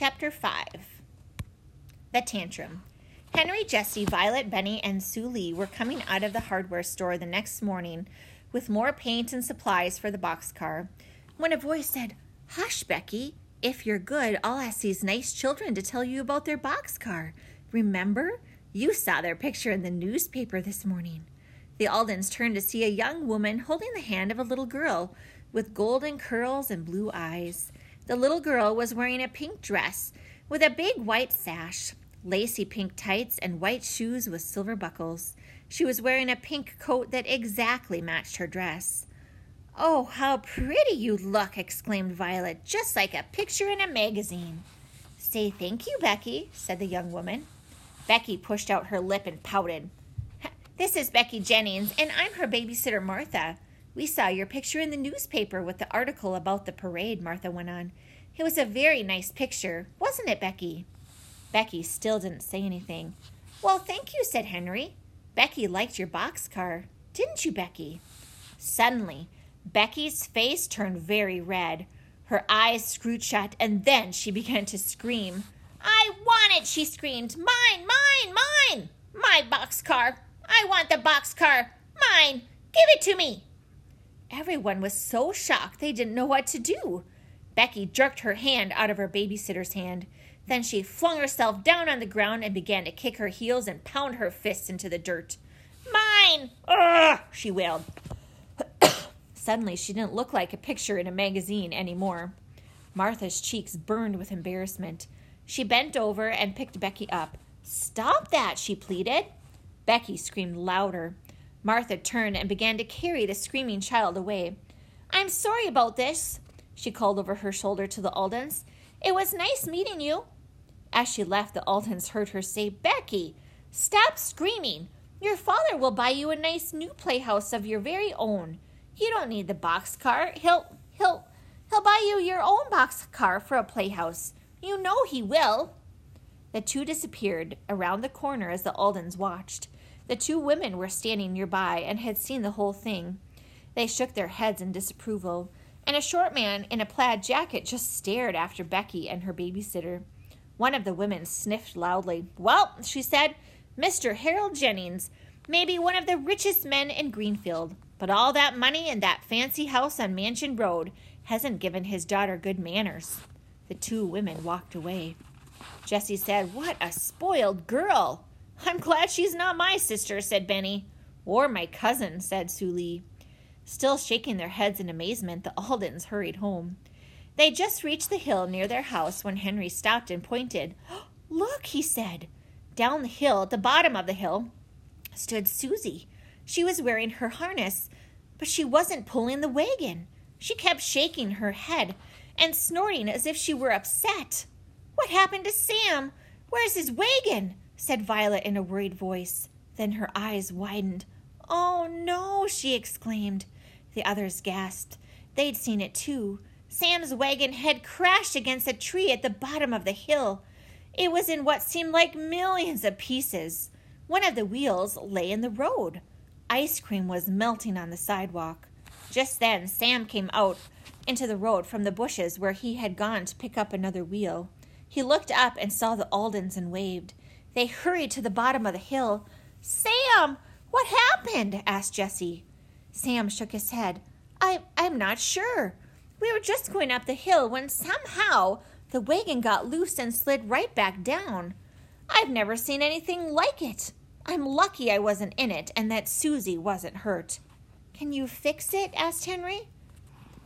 Chapter 5 The Tantrum. Henry, Jessie, Violet, Benny, and Soo Lee were coming out of the hardware store the next morning with more paint and supplies for the boxcar when a voice said, Hush, Becky. If you're good, I'll ask these nice children to tell you about their boxcar. Remember? You saw their picture in the newspaper this morning. The Aldens turned to see a young woman holding the hand of a little girl with golden curls and blue eyes. The little girl was wearing a pink dress with a big white sash, lacy pink tights, and white shoes with silver buckles. She was wearing a pink coat that exactly matched her dress. Oh, how pretty you look! exclaimed Violet, just like a picture in a magazine. Say thank you, Becky, said the young woman. Becky pushed out her lip and pouted. This is Becky Jennings, and I'm her babysitter, Martha. We saw your picture in the newspaper with the article about the parade, Martha went on. It was a very nice picture, wasn't it, Becky? Becky still didn't say anything. Well, thank you, said Henry. Becky liked your boxcar, didn't you, Becky? Suddenly, Becky's face turned very red. Her eyes screwed shut, and then she began to scream. I want it, she screamed. Mine, mine, mine! My boxcar! I want the boxcar! Mine! Give it to me! Everyone was so shocked they didn't know what to do. Becky jerked her hand out of her babysitter's hand. Then she flung herself down on the ground and began to kick her heels and pound her fists into the dirt. Mine! Ugh! she wailed. Suddenly, she didn't look like a picture in a magazine anymore. Martha's cheeks burned with embarrassment. She bent over and picked Becky up. Stop that, she pleaded. Becky screamed louder. Martha turned and began to carry the screaming child away. I'm sorry about this, she called over her shoulder to the Aldens. It was nice meeting you. As she left, the Aldens heard her say, Becky, stop screaming. Your father will buy you a nice new playhouse of your very own. You don't need the boxcar. He'll he'll he'll buy you your own boxcar for a playhouse. You know he will. The two disappeared around the corner as the Aldens watched. The two women were standing nearby and had seen the whole thing. They shook their heads in disapproval, and a short man in a plaid jacket just stared after Becky and her babysitter. One of the women sniffed loudly. Well, she said, Mr. Harold Jennings may be one of the richest men in Greenfield. But all that money and that fancy house on Mansion Road hasn't given his daughter good manners. The two women walked away. Jessie said, What a spoiled girl! I'm glad she's not my sister, said Benny. Or my cousin, said Soo Lee. Still shaking their heads in amazement, the Aldens hurried home. They just reached the hill near their house when Henry stopped and pointed. Look, he said. Down the hill, at the bottom of the hill, stood Susie. She was wearing her harness, but she wasn't pulling the wagon. She kept shaking her head and snorting as if she were upset. What happened to Sam? Where's his wagon? Said Violet in a worried voice. Then her eyes widened. Oh no, she exclaimed. The others gasped. They'd seen it too. Sam's wagon had crashed against a tree at the bottom of the hill. It was in what seemed like millions of pieces. One of the wheels lay in the road. Ice cream was melting on the sidewalk. Just then, Sam came out into the road from the bushes where he had gone to pick up another wheel. He looked up and saw the Aldens and waved. They hurried to the bottom of the hill. Sam, what happened? asked Jessie. Sam shook his head. I, I'm not sure. We were just going up the hill when somehow the wagon got loose and slid right back down. I've never seen anything like it. I'm lucky I wasn't in it and that Susie wasn't hurt. Can you fix it? asked Henry.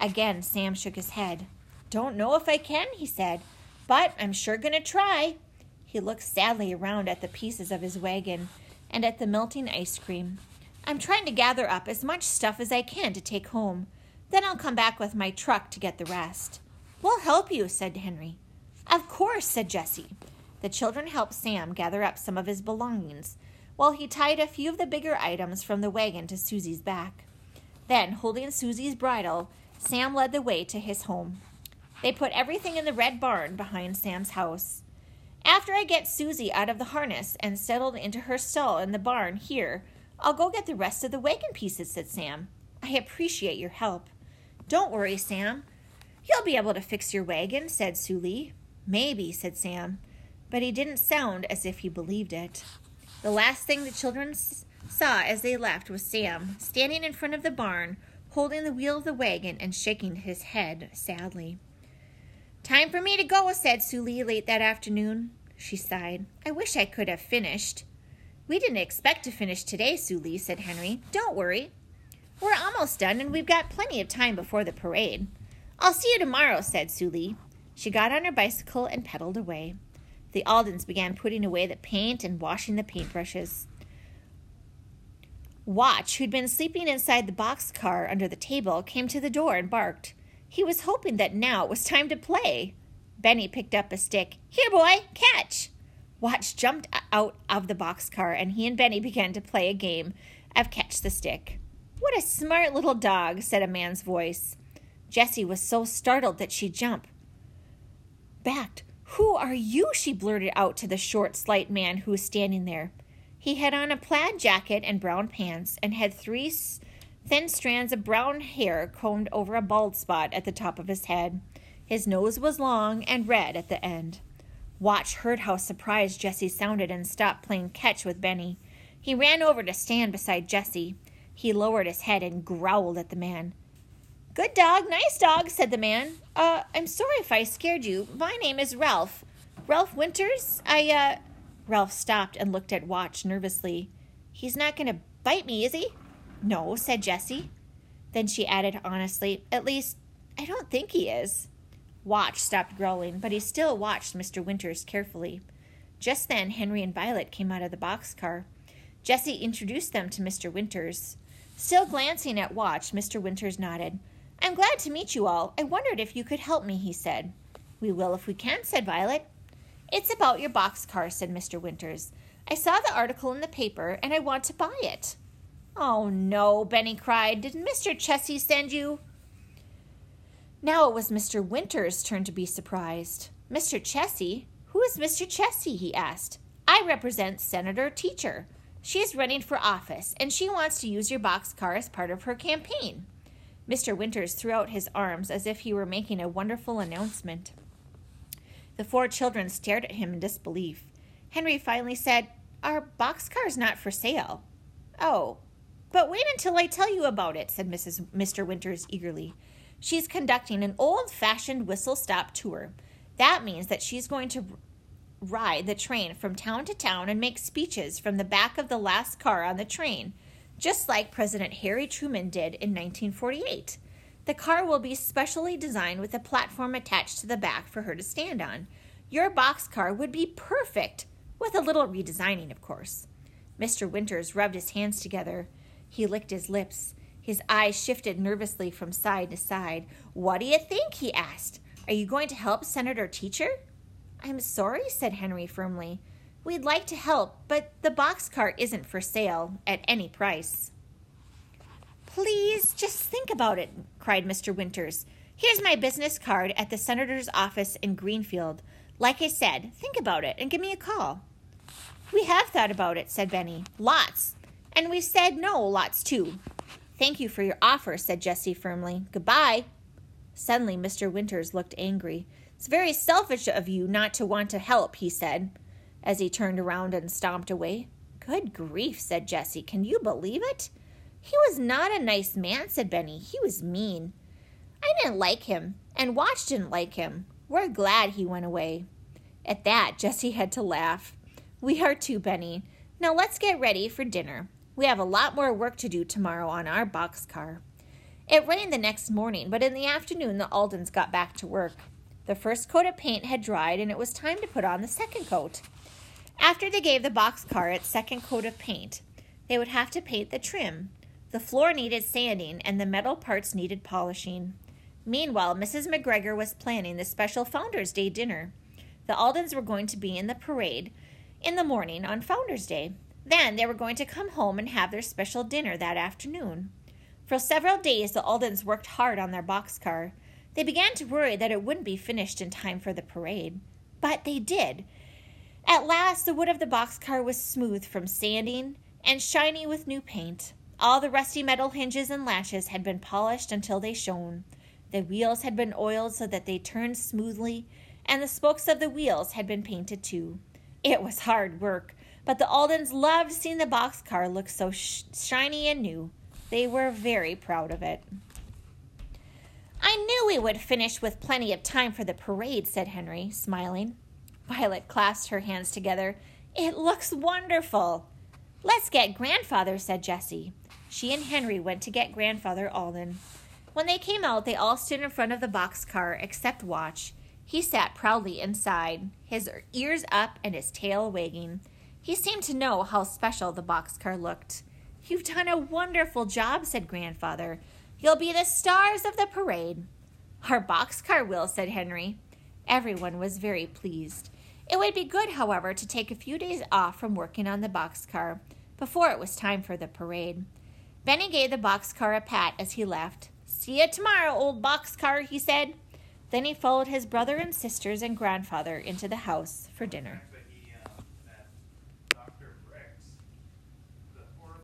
Again, Sam shook his head. Don't know if I can, he said, but I'm sure going to try. He looked sadly around at the pieces of his wagon and at the melting ice cream. I'm trying to gather up as much stuff as I can to take home. Then I'll come back with my truck to get the rest. We'll help you, said Henry. Of course, said Jessie. The children helped Sam gather up some of his belongings while he tied a few of the bigger items from the wagon to Susie's back. Then, holding Susie's bridle, Sam led the way to his home. They put everything in the red barn behind Sam's house. After I get Susie out of the harness and settled into her stall in the barn here, I'll go get the rest of the wagon pieces, said Sam. I appreciate your help. Don't worry, Sam. You'll be able to fix your wagon, said Sue Maybe, said Sam, but he didn't sound as if he believed it. The last thing the children saw as they left was Sam standing in front of the barn, holding the wheel of the wagon and shaking his head sadly. Time for me to go, said Soo Lee late that afternoon. She sighed. I wish I could have finished. We didn't expect to finish today, Soo Lee, said Henry. Don't worry. We're almost done, and we've got plenty of time before the parade. I'll see you tomorrow, said Soo Lee. She got on her bicycle and pedaled away. The Aldens began putting away the paint and washing the paintbrushes. Watch, who'd been sleeping inside the boxcar under the table, came to the door and barked. He was hoping that now it was time to play. Benny picked up a stick. Here, boy, catch! Watch jumped out of the boxcar, and he and Benny began to play a game of catch the stick. What a smart little dog, said a man's voice. Jessie was so startled that she jumped. Backed. Who are you? she blurted out to the short, slight man who was standing there. He had on a plaid jacket and brown pants, and had three thin strands of brown hair combed over a bald spot at the top of his head. His nose was long and red at the end. Watch heard how surprised Jessie sounded and stopped playing catch with Benny. He ran over to stand beside Jessie. He lowered his head and growled at the man. Good dog, nice dog, said the man. Uh, I'm sorry if I scared you. My name is Ralph. Ralph Winters? I, uh. Ralph stopped and looked at Watch nervously. He's not going to bite me, is he? No, said Jessie. Then she added honestly, At least, I don't think he is. Watch stopped growling, but he still watched Mr. Winters carefully. Just then, Henry and Violet came out of the boxcar. Jessie introduced them to Mr. Winters. Still glancing at Watch, Mr. Winters nodded. I'm glad to meet you all. I wondered if you could help me, he said. We will if we can, said Violet. It's about your boxcar, said Mr. Winters. I saw the article in the paper and I want to buy it. Oh, no, Benny cried. Did Mr. Chessie send you? Now it was Mr. Winter's turn to be surprised. Mr. Chessie? Who is Mr. Chessie? he asked. I represent Senator Teacher. She is running for office, and she wants to use your boxcar as part of her campaign. Mr. Winters threw out his arms as if he were making a wonderful announcement. The four children stared at him in disbelief. Henry finally said, Our boxcar's not for sale. Oh, but wait until I tell you about it, said Mrs. Mr. Winters eagerly. She's conducting an old fashioned whistle stop tour. That means that she's going to ride the train from town to town and make speeches from the back of the last car on the train, just like President Harry Truman did in 1948. The car will be specially designed with a platform attached to the back for her to stand on. Your boxcar would be perfect, with a little redesigning, of course. Mr. Winters rubbed his hands together. He licked his lips. His eyes shifted nervously from side to side. What do you think? he asked. Are you going to help Senator Teacher? I'm sorry, said Henry firmly. We'd like to help, but the boxcar isn't for sale at any price. Please, just think about it, cried Mr. Winters. Here's my business card at the senator's office in Greenfield. Like I said, think about it and give me a call. We have thought about it, said Benny. Lots. And we said no lots too. Thank you for your offer, said Jessie firmly. Goodbye. Suddenly, Mr. Winters looked angry. It's very selfish of you not to want to help, he said, as he turned around and stomped away. Good grief, said Jessie. Can you believe it? He was not a nice man, said Benny. He was mean. I didn't like him, and Watch didn't like him. We're glad he went away. At that, Jessie had to laugh. We are too, Benny. Now let's get ready for dinner. We have a lot more work to do tomorrow on our boxcar. It rained the next morning, but in the afternoon the Aldens got back to work. The first coat of paint had dried, and it was time to put on the second coat. After they gave the boxcar its second coat of paint, they would have to paint the trim. The floor needed sanding, and the metal parts needed polishing. Meanwhile, Mrs. McGregor was planning the special Founders' Day dinner. The Aldens were going to be in the parade in the morning on Founders' Day. Then they were going to come home and have their special dinner that afternoon. For several days, the Aldens worked hard on their boxcar. They began to worry that it wouldn't be finished in time for the parade. But they did. At last, the wood of the boxcar was smooth from sanding and shiny with new paint. All the rusty metal hinges and latches had been polished until they shone. The wheels had been oiled so that they turned smoothly, and the spokes of the wheels had been painted too. It was hard work, but the Aldens loved seeing the boxcar look so sh- shiny and new. They were very proud of it. I knew we would finish with plenty of time for the parade, said Henry, smiling. Violet clasped her hands together. It looks wonderful. Let's get grandfather, said Jessie. She and Henry went to get grandfather Alden. When they came out, they all stood in front of the boxcar except Watch. He sat proudly inside, his ears up and his tail wagging. He seemed to know how special the boxcar looked. You've done a wonderful job, said Grandfather. You'll be the stars of the parade. Our boxcar will, said Henry. Everyone was very pleased. It would be good, however, to take a few days off from working on the boxcar before it was time for the parade. Benny gave the boxcar a pat as he left. See you tomorrow, old boxcar, he said. Then he followed his brother and sisters and grandfather into the house for dinner.